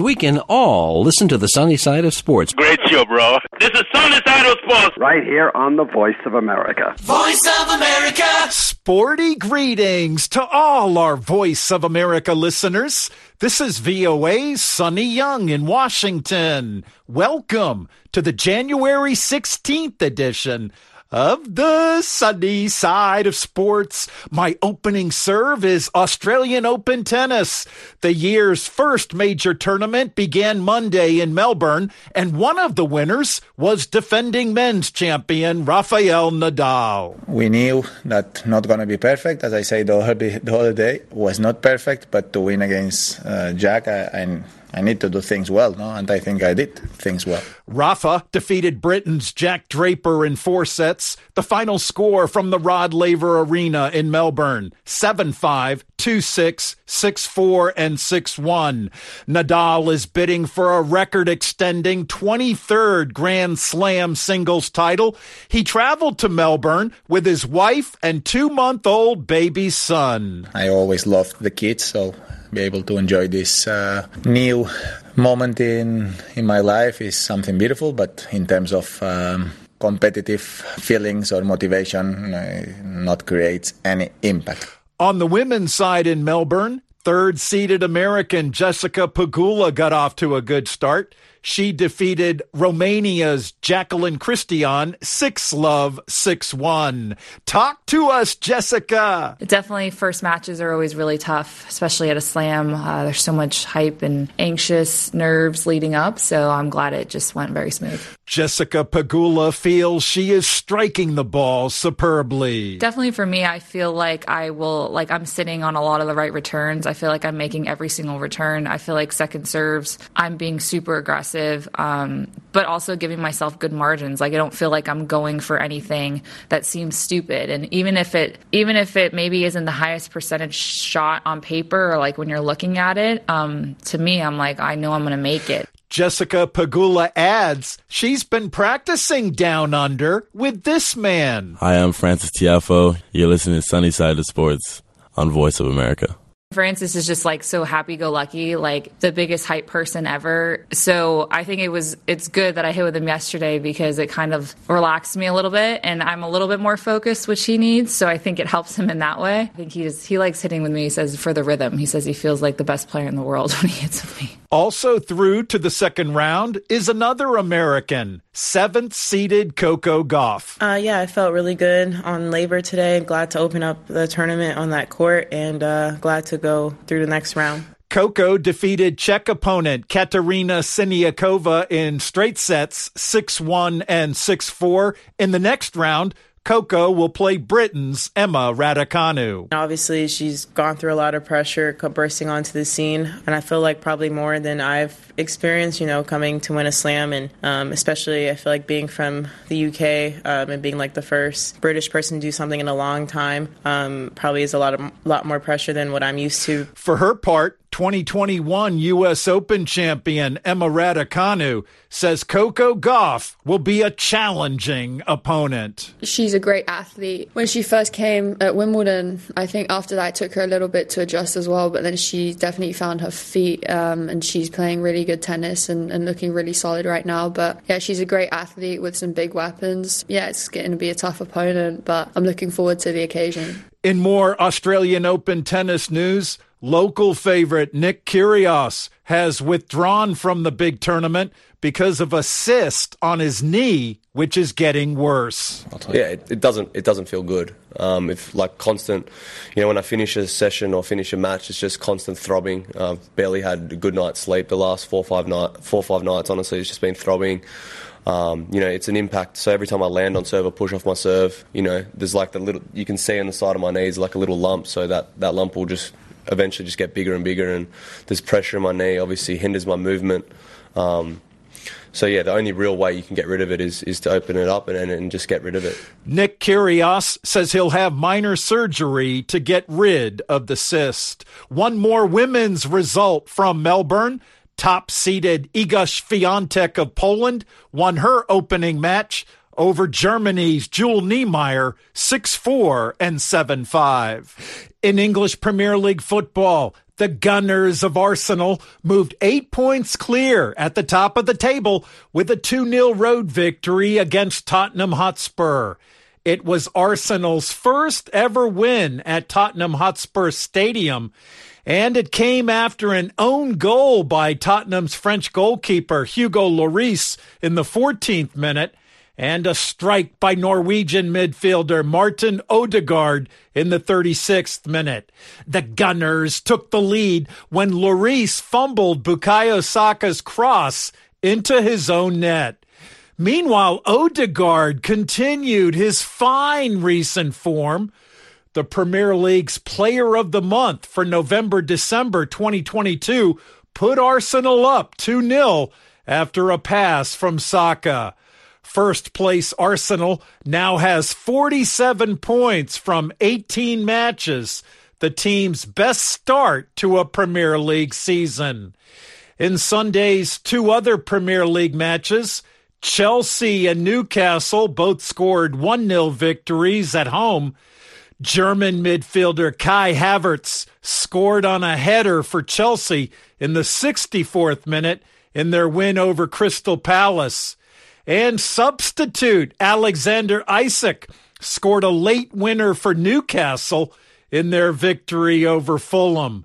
because we can all listen to the sunny side of sports. Great show, bro. This is Sunny Side of Sports. Right here on the Voice of America. Voice of America. Sporty greetings to all our Voice of America listeners. This is VOA's Sonny Young in Washington. Welcome to the January 16th edition of the sunny side of sports. My opening serve is Australian Open Tennis. The year's first major tournament began Monday in Melbourne, and one of the winners was defending men's champion Rafael Nadal. We knew that not going to be perfect. As I said the other, day, was not perfect, but to win against uh, Jack, I, I I need to do things well, no? And I think I did things well. Rafa defeated Britain's Jack Draper in four sets. The final score from the Rod Laver Arena in Melbourne 7 5, 2 6, 6 4, and 6 1. Nadal is bidding for a record extending 23rd Grand Slam singles title. He traveled to Melbourne with his wife and two month old baby son. I always loved the kids, so be able to enjoy this uh, new moment in in my life is something beautiful. But in terms of um, competitive feelings or motivation, not creates any impact. On the women's side in Melbourne, third seeded American Jessica Pegula got off to a good start. She defeated Romania's Jaqueline Cristian 6 love 6 1. Talk to us, Jessica. Definitely, first matches are always really tough, especially at a slam. Uh, there's so much hype and anxious nerves leading up, so I'm glad it just went very smooth. Jessica Pegula feels she is striking the ball superbly. Definitely for me, I feel like I will, like, I'm sitting on a lot of the right returns. I feel like I'm making every single return. I feel like second serves, I'm being super aggressive um, but also giving myself good margins. Like I don't feel like I'm going for anything that seems stupid. And even if it, even if it maybe isn't the highest percentage shot on paper, or like when you're looking at it, um, to me, I'm like, I know I'm going to make it. Jessica Pegula adds she's been practicing down under with this man. Hi, I'm Frances Tiafoe. You're listening to Sunny Side of Sports on Voice of America. Francis is just like so happy go lucky, like the biggest hype person ever. So I think it was it's good that I hit with him yesterday because it kind of relaxed me a little bit and I'm a little bit more focused, which he needs. So I think it helps him in that way. I think he just he likes hitting with me. He says for the rhythm. He says he feels like the best player in the world when he hits with me. Also through to the second round is another American, seventh seeded Coco Gauff. Uh, yeah, I felt really good on Laver today. Glad to open up the tournament on that court and uh, glad to go through the next round. Coco defeated Czech opponent Katerina Siniakova in straight sets 6 1 and 6 4. In the next round, Coco will play Britain's Emma Raducanu. Obviously, she's gone through a lot of pressure bursting onto the scene, and I feel like probably more than I've experienced, you know, coming to win a slam. And um, especially, I feel like being from the UK um, and being like the first British person to do something in a long time um, probably is a lot, of, lot more pressure than what I'm used to. For her part, 2021 U.S. Open champion Emma Raducanu says Coco Gauff will be a challenging opponent. She's a great athlete. When she first came at Wimbledon, I think after that it took her a little bit to adjust as well, but then she definitely found her feet um, and she's playing really good tennis and, and looking really solid right now. But yeah, she's a great athlete with some big weapons. Yeah, it's going to be a tough opponent, but I'm looking forward to the occasion. In more Australian Open tennis news, local favorite Nick Kyrgios has withdrawn from the big tournament because of a cyst on his knee, which is getting worse. Yeah, it, it, doesn't it doesn't feel good. Um, if like constant, you know, when I finish a session or finish a match, it's just constant throbbing. I've barely had a good night's sleep the last four five night four five nights. Honestly, it's just been throbbing. Um, you know, it's an impact. So every time I land on serve or push off my serve, you know, there's like the little you can see on the side of my knees like a little lump. So that that lump will just eventually just get bigger and bigger, and there's pressure in my knee. Obviously, hinders my movement. Um, so yeah, the only real way you can get rid of it is is to open it up and, and just get rid of it. Nick Kyrgios says he'll have minor surgery to get rid of the cyst. One more women's result from Melbourne. Top seeded Iga Swiatek of Poland won her opening match over Germany's Jule Niemeier 6 4 and 7 5. In English Premier League football, The Gunners of Arsenal moved eight points clear at the top of the table with a 2 0 road victory against Tottenham Hotspur. It was Arsenal's first ever win at Tottenham Hotspur Stadium, and it came after an own goal by Tottenham's French goalkeeper Hugo Lloris in the 14th minute and a strike by Norwegian midfielder Martin Odegaard in the 36th minute. The Gunners took the lead when Lloris fumbled Bukayo Saka's cross into his own net. Meanwhile, Odegaard continued his fine recent form. The Premier League's Player of the Month for November December 2022 put Arsenal up 2 0 after a pass from Saka. First place Arsenal now has 47 points from 18 matches, the team's best start to a Premier League season. In Sunday's two other Premier League matches, Chelsea and Newcastle both scored 1 0 victories at home. German midfielder Kai Havertz scored on a header for Chelsea in the 64th minute in their win over Crystal Palace. And substitute Alexander Isak scored a late winner for Newcastle in their victory over Fulham.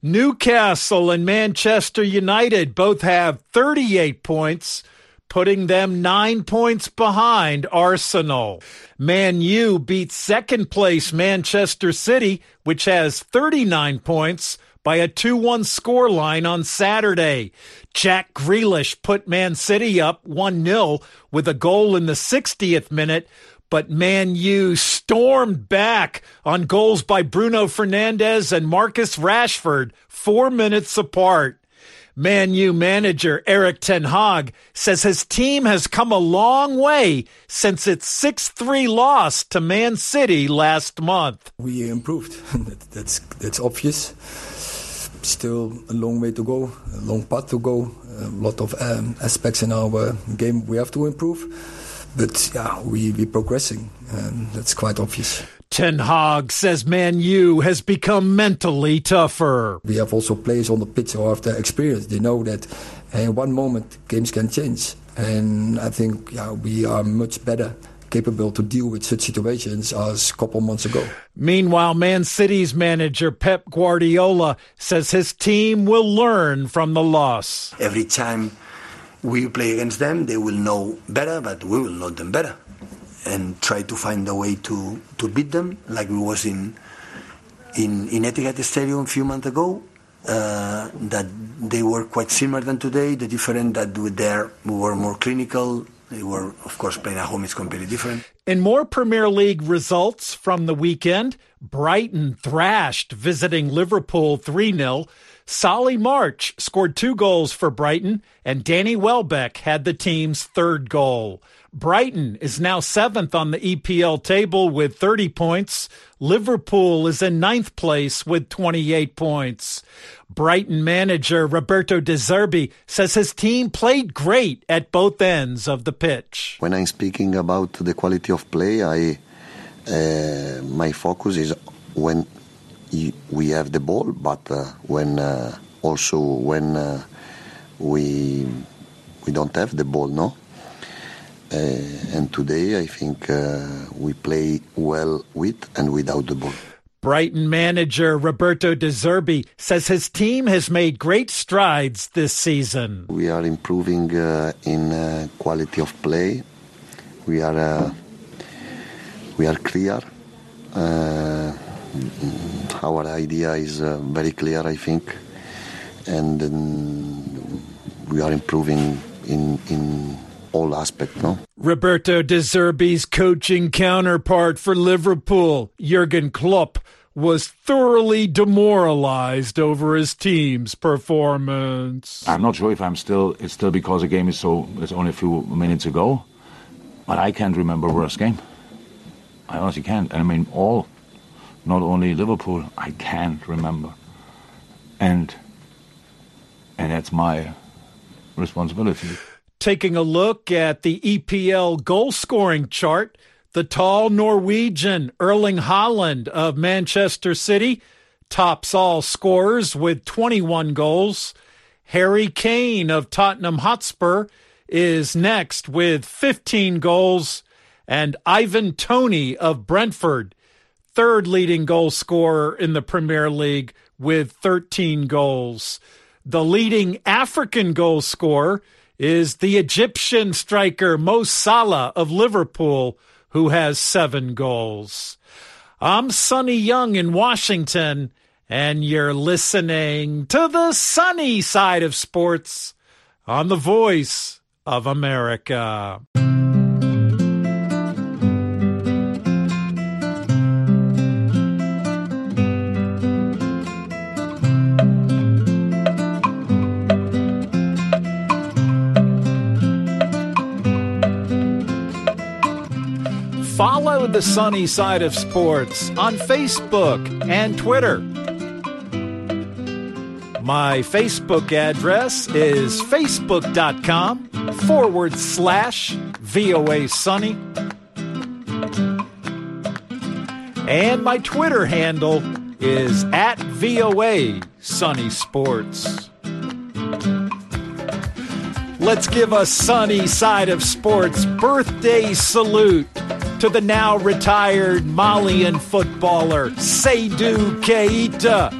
Newcastle and Manchester United both have 38 points, putting them nine points behind Arsenal. Man U beat second place Manchester City, which has 39 points, by a 2 1 scoreline on Saturday. Jack Grealish put Man City up 1 0 with a goal in the 60th minute, but Man U stormed back on goals by Bruno Fernandes and Marcus Rashford, four minutes apart. Man U manager Erik Ten Hag says his team has come a long way since its 6 3 loss to Man City last month. We improved. that's, that's obvious still a long way to go, a long path to go, a lot of um, aspects in our game we have to improve. But yeah, we, we're progressing, and that's quite obvious. Ten Hag says Man U has become mentally tougher. We have also players on the pitch who have the experience. They know that in one moment games can change. And I think yeah, we are much better capable to deal with such situations as a couple months ago. Meanwhile, Man City's manager Pep Guardiola says his team will learn from the loss. Every time we play against them, they will know better, but we will know them better and try to find a way to, to beat them like we was in in, in Etihad Stadium a few months ago. Uh, that they were quite similar than today. The difference that there we were more clinical, they were, of course, playing at home is completely different. In more Premier League results from the weekend, Brighton thrashed visiting Liverpool 3 0. Solly March scored two goals for Brighton, and Danny Welbeck had the team's third goal. Brighton is now seventh on the EPL table with 30 points. Liverpool is in ninth place with 28 points. Brighton manager Roberto De Zerbi says his team played great at both ends of the pitch. When I'm speaking about the quality of play, I uh, my focus is when we have the ball, but uh, when uh, also when uh, we we don't have the ball, no. Uh, and today, I think uh, we play well with and without the ball. Brighton manager Roberto De Zerbi says his team has made great strides this season. We are improving uh, in uh, quality of play. We are uh, we are clear. Uh, our idea is very clear, I think, and um, we are improving in in all aspects, no? Roberto De Zerbi's coaching counterpart for Liverpool, Jurgen Klopp, was thoroughly demoralized over his team's performance. I'm not sure if I'm still it's still because the game is so it's only a few minutes ago, but I can't remember a worse game. I honestly can't. I mean all not only Liverpool, I can't remember. And and that's my responsibility. Taking a look at the EPL goal scoring chart, the tall Norwegian Erling Haaland of Manchester City tops all scorers with 21 goals. Harry Kane of Tottenham Hotspur is next with 15 goals. And Ivan Toney of Brentford, third leading goal scorer in the Premier League with 13 goals. The leading African goal scorer is the Egyptian striker Mo Salah of Liverpool, who has seven goals. I'm Sonny Young in Washington, and you're listening to the sunny side of sports on the voice of America. Follow the sunny side of sports on Facebook and Twitter. My Facebook address is facebook.com forward slash VOA Sunny. And my Twitter handle is at VOA Sunny Sports. Let's give a sunny side of sports birthday salute to the now retired Malian footballer Seydou Keita.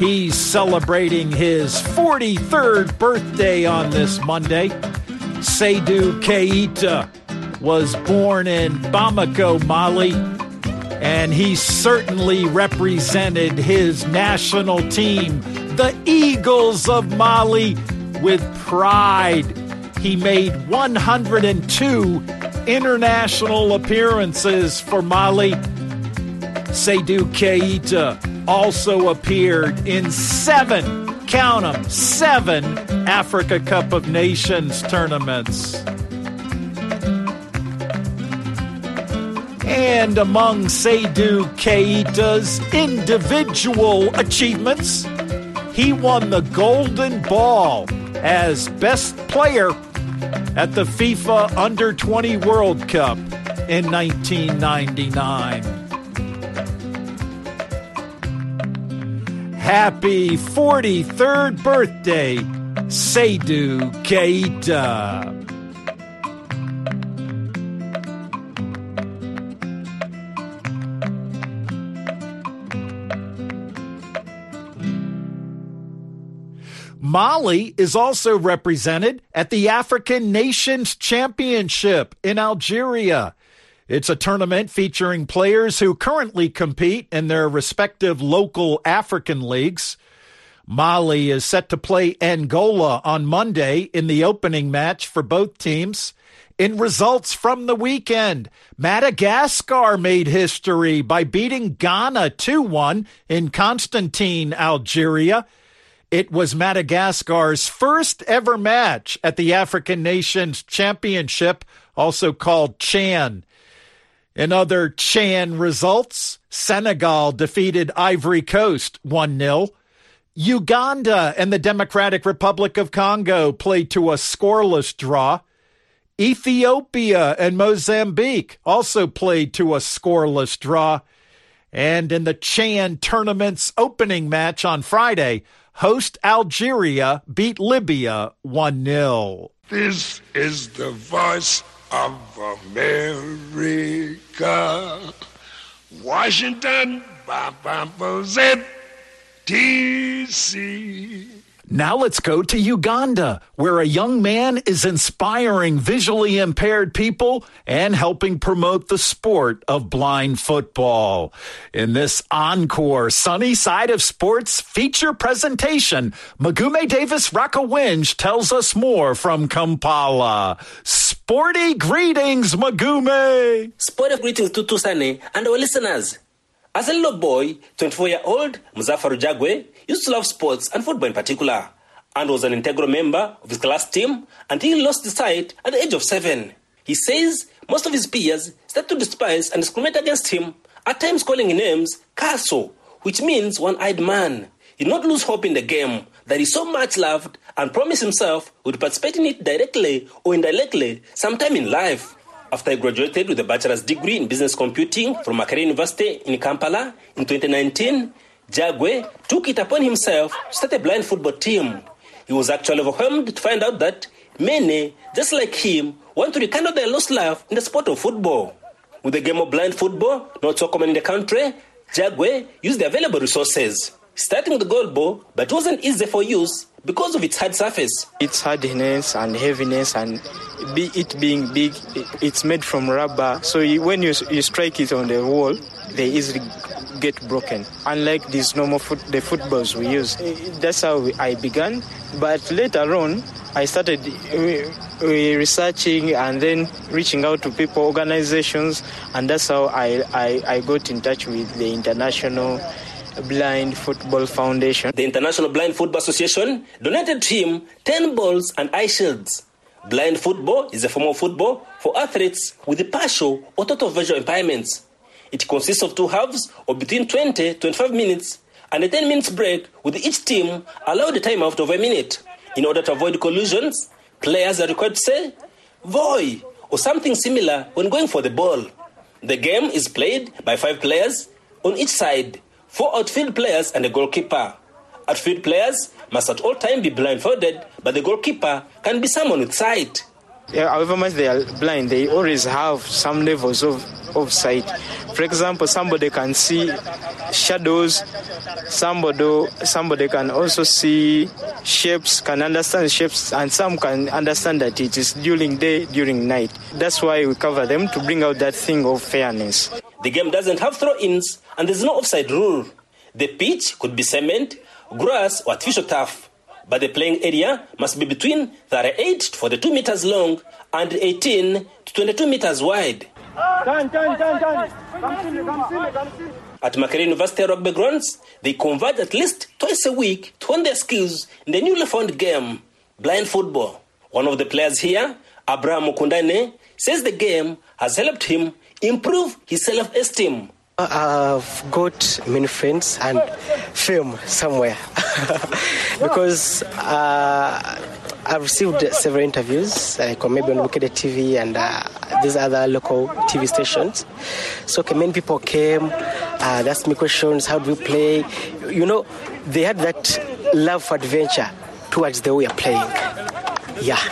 He's celebrating his 43rd birthday on this Monday. Seydou Keita was born in Bamako, Mali, and he certainly represented his national team, the Eagles of Mali, with pride. He made 102 international appearances for Mali. Seydou Keita also appeared in seven, count them, seven Africa Cup of Nations tournaments. And among Seydou Keita's individual achievements, he won the Golden Ball as best player at the FIFA Under 20 World Cup in 1999. Happy 43rd birthday, Seydou Keita. Mali is also represented at the African Nations Championship in Algeria. It's a tournament featuring players who currently compete in their respective local African leagues. Mali is set to play Angola on Monday in the opening match for both teams. In results from the weekend, Madagascar made history by beating Ghana 2 1 in Constantine, Algeria. It was Madagascar's first ever match at the African Nations Championship, also called Chan. In other Chan results, Senegal defeated Ivory Coast 1 0. Uganda and the Democratic Republic of Congo played to a scoreless draw. Ethiopia and Mozambique also played to a scoreless draw. And in the Chan tournament's opening match on Friday, host Algeria beat Libya 1 0. This is the voice of America. Washington, D.C. Now let's go to Uganda, where a young man is inspiring visually impaired people and helping promote the sport of blind football. In this encore Sunny Side of Sports feature presentation, Mugume Davis Rakawinj tells us more from Kampala. Sporty greetings, Mugume! Sporty greetings to Tusane and our listeners. As a little boy, 24 year old Muzafaru Jagwe used to love sports and football in particular, and was an integral member of his class team until he lost his sight at the age of seven. He says most of his peers started to despise and discriminate against him, at times calling him names Kaso, which means one eyed man. He did not lose hope in the game that he so much loved and promised himself would participate in it directly or indirectly sometime in life. After he graduated with a bachelor's degree in business computing from Makerere University in Kampala in 2019, Jagwe took it upon himself to start a blind football team. He was actually overwhelmed to find out that many, just like him, want to rekindle their lost love in the sport of football. With the game of blind football not so common in the country, Jagwe used the available resources, starting with the goal ball, but wasn't easy for use because of its hard surface. Its hardness and heaviness, and be it being big, it's made from rubber. So when you, you strike it on the wall, they easily get broken. Unlike these normal foot, the footballs we use. That's how I began. But later on, I started researching and then reaching out to people, organizations, and that's how I, I, I got in touch with the International Blind Football Foundation. The International Blind Football Association donated to him 10 balls and eye shields. Blind football is a form of football for athletes with partial or total visual impairments. It consists of two halves of between 20 25 minutes and a 10 minutes break, with each team allowed a time out of a minute. In order to avoid collisions, players are required to say voy or something similar when going for the ball. The game is played by five players on each side, four outfield players and a goalkeeper. Outfield players must at all times be blindfolded, but the goalkeeper can be someone with sight. Yeah, however much they are blind, they always have some levels of, of sight. For example, somebody can see shadows, somebody, somebody can also see shapes, can understand shapes, and some can understand that it is during day, during night. That's why we cover them to bring out that thing of fairness. The game doesn't have throw ins, and there's no offside rule. The pitch could be cement, grass, or artificial turf but the playing area must be between 38 to 42 meters long and 18 to 22 meters wide. At Makerere University rugby grounds, they converge at least twice a week to hone their skills in the newly found game, blind football. One of the players here, Abraham Mukundane, says the game has helped him improve his self-esteem. I've got many friends and fame somewhere because uh, I've received several interviews, like maybe on Bukedde TV and uh, these other local TV stations. So okay, many people came, uh, they asked me questions, how do we play? You know, they had that love for adventure towards the way we are playing. Yeah.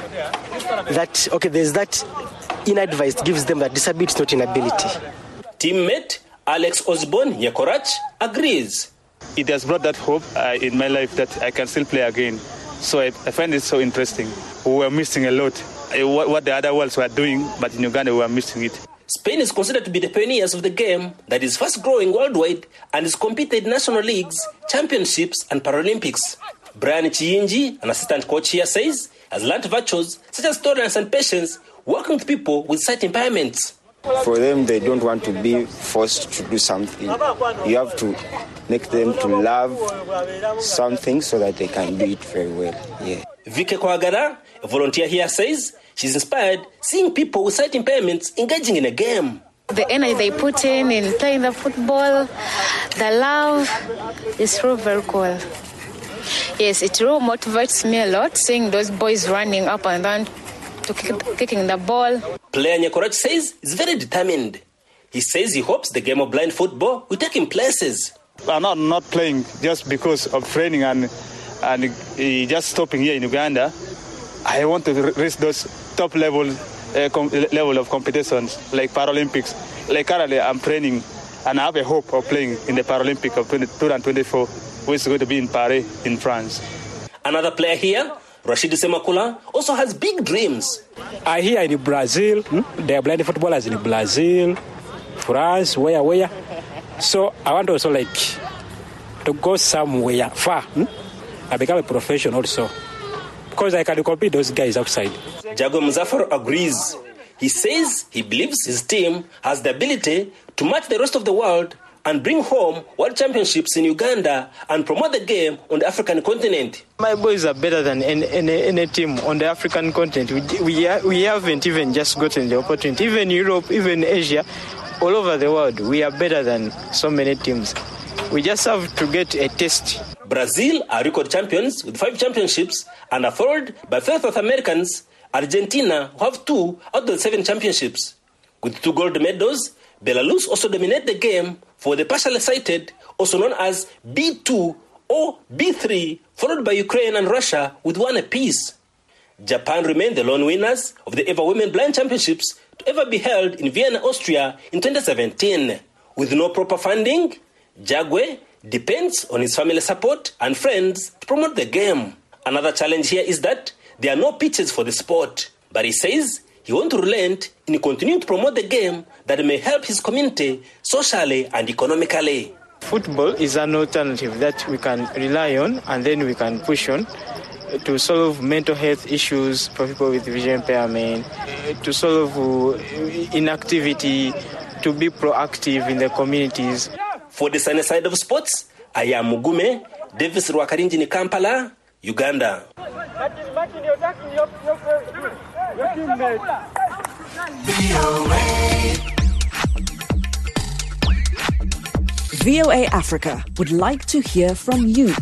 That, okay, there's that inner advice gives them that disability is not inability. Teammate Alex Osborne Yekorach agrees. It has brought that hope uh, in my life that I can still play again. So I, I find it so interesting. We were missing a lot. Uh, what, what the other worlds were doing, but in Uganda we were missing it. Spain is considered to be the pioneers of the game that is fast growing worldwide and is competed in national leagues, championships, and Paralympics. Brian Chiyinji, an assistant coach here, says has learned virtues such as tolerance and patience working with people with sight impairments. For them, they don't want to be forced to do something. You have to make them to love something so that they can do it very well. Yeah. Vike Kwagara, a volunteer here, says she's inspired seeing people with sight impairments engaging in a game. The energy they put in in playing the football, the love is really very cool. Yes, it really motivates me a lot seeing those boys running up and down to kick, kicking the ball. Player Nyakorach says he's very determined. He says he hopes the game of blind football will take him places. I'm not, not playing just because of training and, and uh, just stopping here in Uganda. I want to reach those top level uh, com- level of competitions like Paralympics. Like currently, I'm training and I have a hope of playing in the Paralympic of 2024, which is going to be in Paris, in France. Another player here, Rashid Semakula, also has big dreams. I hear in Brazil, hmm? they are blind footballers in Brazil, France, where, where. So I want also like to go somewhere far. Hmm? I become a professional also. Because I can compete those guys outside. Jago Muzaffar agrees. He says he believes his team has the ability to match the rest of the world and bring home world championships in Uganda and promote the game on the African continent. My boys are better than any, any, any team on the African continent. We, we, we haven't even just gotten the opportunity. Even Europe, even Asia, all over the world, we are better than so many teams. We just have to get a taste. Brazil are record champions with five championships and are followed by five South Americans, Argentina, who have two out of the seven championships. With two gold medals, Belarus also dominate the game for the partially sighted also known as B2 or B3, followed by Ukraine and Russia with one apiece. Japan remained the lone winners of the Ever Women Blind Championships to ever be held in Vienna, Austria in 2017. With no proper funding, Jagwe depends on his family support and friends to promote the game. Another challenge here is that there are no pitches for the sport, but he says he won't relent in continuing to promote the game that may help his community socially and economically. Football is an alternative that we can rely on and then we can push on to solve mental health issues for people with vision impairment, to solve uh, inactivity, to be proactive in the communities. For the sunny side of sports, I am Mugume, Davis Rwakarinjini Kampala, Uganda. VOA Africa would like to hear from you.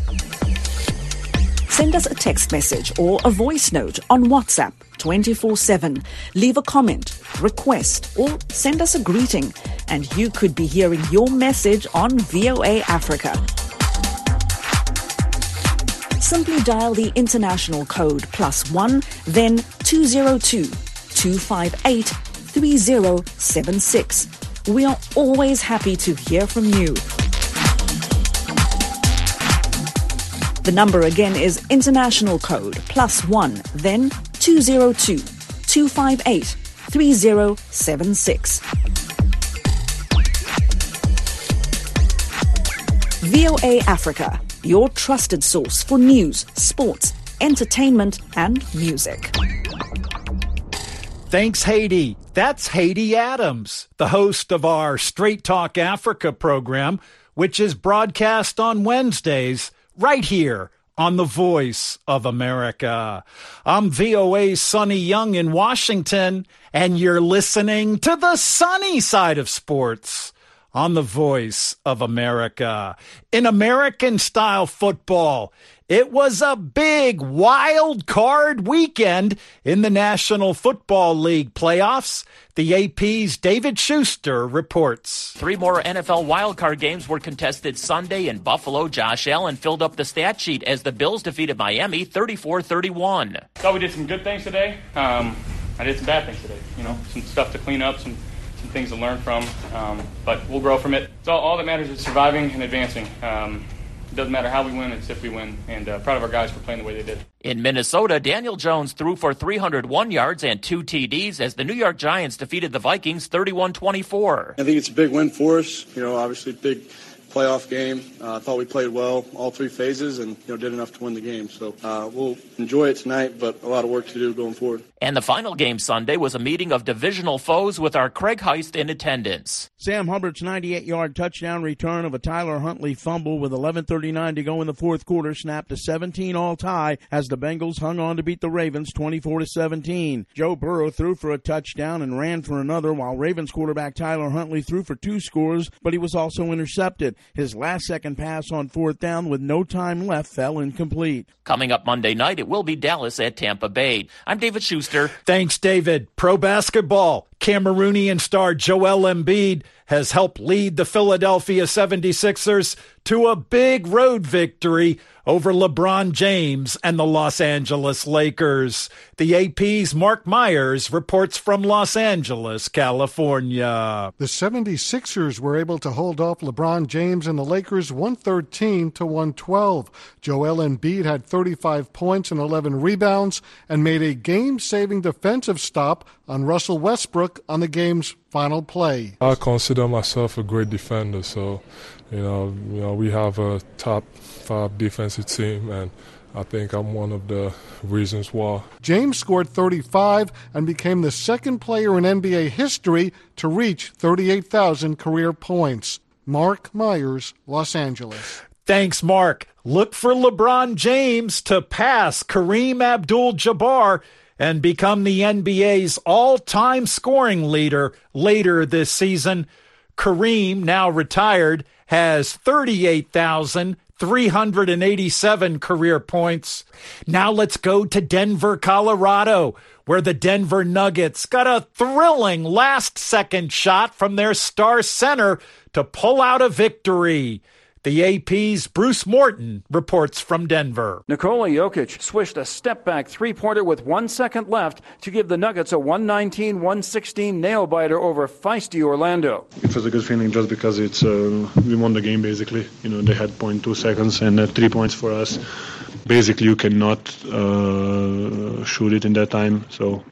Send us a text message or a voice note on WhatsApp 24 7. Leave a comment, request, or send us a greeting, and you could be hearing your message on VOA Africa. Simply dial the international code plus one, then 202 258 3076. We are always happy to hear from you. The number again is international code plus one, then 202 258 3076. VOA Africa, your trusted source for news, sports, entertainment, and music. Thanks, Haiti. That's Haiti Adams, the host of our Straight Talk Africa program, which is broadcast on Wednesdays right here on The Voice of America. I'm VOA's Sonny Young in Washington, and you're listening to the sunny side of sports on The Voice of America. In American style football, it was a big wild card weekend in the National Football League playoffs. The AP's David Schuster reports. Three more NFL wildcard games were contested Sunday in Buffalo. Josh Allen filled up the stat sheet as the Bills defeated Miami 34 31. Thought we did some good things today. Um, I did some bad things today. You know, some stuff to clean up, some some things to learn from. Um, but we'll grow from it. So all that matters is surviving and advancing. Um, it doesn't matter how we win, it's if we win. And uh, proud of our guys for playing the way they did. In Minnesota, Daniel Jones threw for 301 yards and two TDs as the New York Giants defeated the Vikings 31 24. I think it's a big win for us. You know, obviously, big playoff game. Uh, I thought we played well all three phases and you know did enough to win the game. So uh, we'll enjoy it tonight, but a lot of work to do going forward. And the final game Sunday was a meeting of divisional foes with our Craig Heist in attendance. Sam Hubbard's 98-yard touchdown return of a Tyler Huntley fumble with 11:39 to go in the fourth quarter snapped a 17-all tie as the Bengals hung on to beat the Ravens 24 to 17. Joe Burrow threw for a touchdown and ran for another, while Ravens quarterback Tyler Huntley threw for two scores, but he was also intercepted. His last second pass on fourth down with no time left fell incomplete. Coming up Monday night, it will be Dallas at Tampa Bay. I'm David Schuster. Thanks, David. Pro basketball. Cameroonian star Joel Embiid has helped lead the Philadelphia 76ers to a big road victory over LeBron James and the Los Angeles Lakers. The AP's Mark Myers reports from Los Angeles, California. The 76ers were able to hold off LeBron James and the Lakers 113 to 112. Joel Embiid had 35 points and 11 rebounds and made a game-saving defensive stop on Russell Westbrook on the game's final play. I consider myself a great defender, so you know, you know, we have a top five defensive team, and I think I'm one of the reasons why. James scored 35 and became the second player in NBA history to reach 38,000 career points. Mark Myers, Los Angeles. Thanks, Mark. Look for LeBron James to pass Kareem Abdul Jabbar and become the NBA's all time scoring leader later this season. Kareem, now retired, has 38,387 career points. Now let's go to Denver, Colorado, where the Denver Nuggets got a thrilling last second shot from their star center to pull out a victory. The AP's Bruce Morton reports from Denver. Nikola Jokic swished a step back three pointer with one second left to give the Nuggets a 119 116 nail biter over feisty Orlando. It was a good feeling just because it's uh, we won the game basically. You know, they had 0.2 seconds and uh, three points for us. Basically, you cannot uh, shoot it in that time. So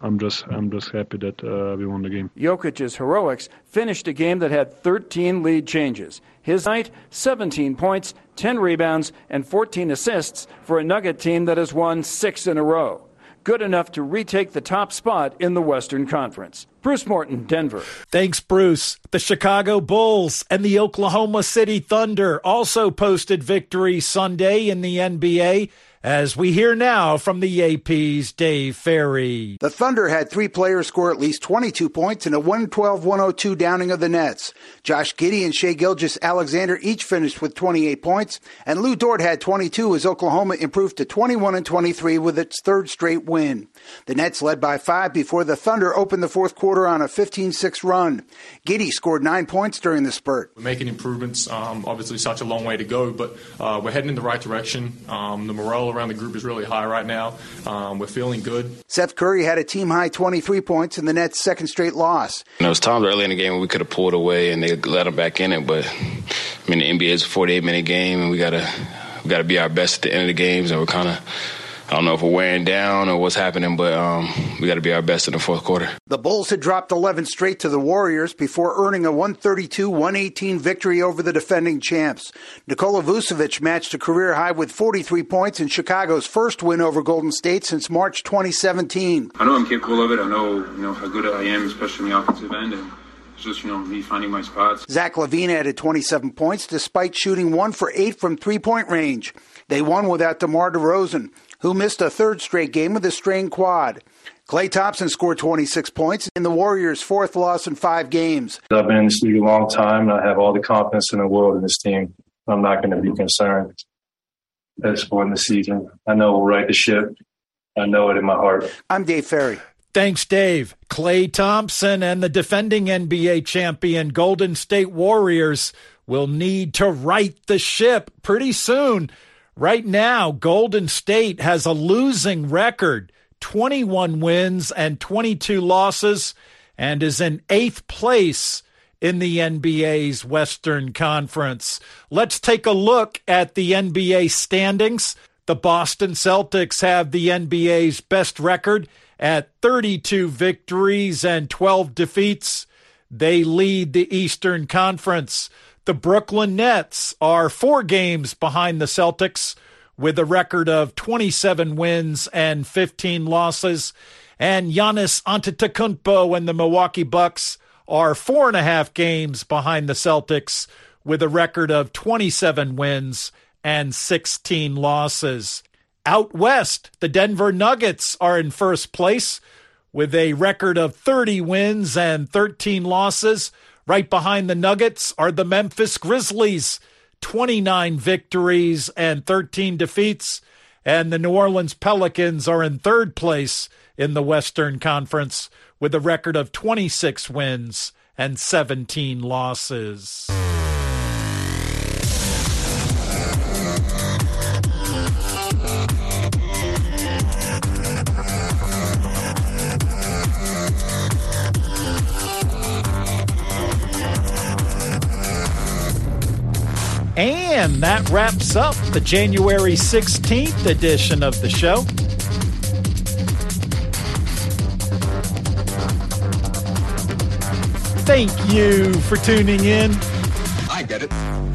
I'm just I'm just happy that uh, we won the game. Jokic's heroics finished a game that had 13 lead changes. His night, 17 points, 10 rebounds, and 14 assists for a Nugget team that has won six in a row. Good enough to retake the top spot in the Western Conference. Bruce Morton, Denver. Thanks, Bruce. The Chicago Bulls and the Oklahoma City Thunder also posted victory Sunday in the NBA as we hear now from the AP's Dave Ferry. The Thunder had three players score at least 22 points in a 112 102 downing of the Nets. Josh Giddey and Shai Gilgeous-Alexander each finished with 28 points, and Lu Dort had 22 as Oklahoma improved to 21 and 23 with its third straight win. The Nets led by five before the Thunder opened the fourth quarter on a 15 6 run. Giddey scored nine points during the spurt. We're making improvements. Um, obviously, such a long way to go, but uh, we're heading in the right direction. Um, the morale around the group is really high right now. Um, we're feeling good. Seth Curry had a team high 23 points in the Nets' second straight loss. You know, it was times early in the game when we could have pulled away and they let them back in it, but I mean, the NBA is a 48 minute game and we gotta we gotta be our best at the end of the games, and we're kind of I don't know if we're wearing down or what's happening, but um, we got to be our best in the fourth quarter. The Bulls had dropped 11 straight to the Warriors before earning a 132 118 victory over the defending champs. Nikola Vucevic matched a career high with 43 points in Chicago's first win over Golden State since March 2017. I know I'm capable of it. I know you know how good I am, especially in the offensive end. And it's just, you know, me finding my spots. Zach LaVine added 27 points despite shooting one for eight from three point range. They won without DeMar DeRozan, who missed a third straight game with a strained quad. Klay Thompson scored 26 points in the Warriors' fourth loss in five games. I've been in this league a long time, and I have all the confidence in the world in this team. I'm not going to be concerned at this point in the season. I know we'll right the ship. I know it in my heart. I'm Dave Ferry. Thanks, Dave. Klay Thompson and the defending NBA champion Golden State Warriors will need to right the ship pretty soon. Right now, Golden State has a losing record 21 wins and 22 losses and is in eighth place in the NBA's Western Conference. Let's take a look at the NBA standings. The Boston Celtics have the NBA's best record at 32 victories and 12 defeats. They lead the Eastern Conference. The Brooklyn Nets are four games behind the Celtics with a record of 27 wins and 15 losses. And Giannis Antetokounmpo and the Milwaukee Bucks are four and a half games behind the Celtics with a record of 27 wins and 16 losses. Out west, the Denver Nuggets are in first place with a record of 30 wins and 13 losses. Right behind the Nuggets are the Memphis Grizzlies, 29 victories and 13 defeats. And the New Orleans Pelicans are in third place in the Western Conference with a record of 26 wins and 17 losses. And that wraps up the January 16th edition of the show. Thank you for tuning in. I get it.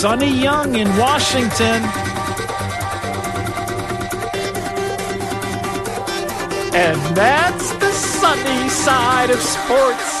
Sonny Young in Washington. And that's the sunny side of sports.